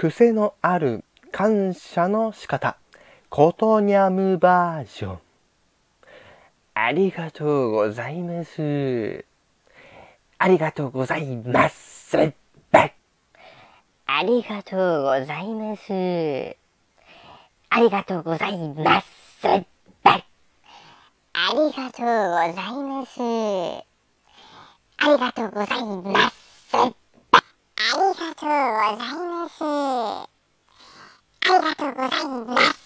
癖のある感謝の仕方、ことにゃむバージョン。ありがとうございます。ありがとうございます。ありがとうございます。ありがとうございます。ありがとうございます。ありがとうございます。ありがとうございます。ありがとうございます。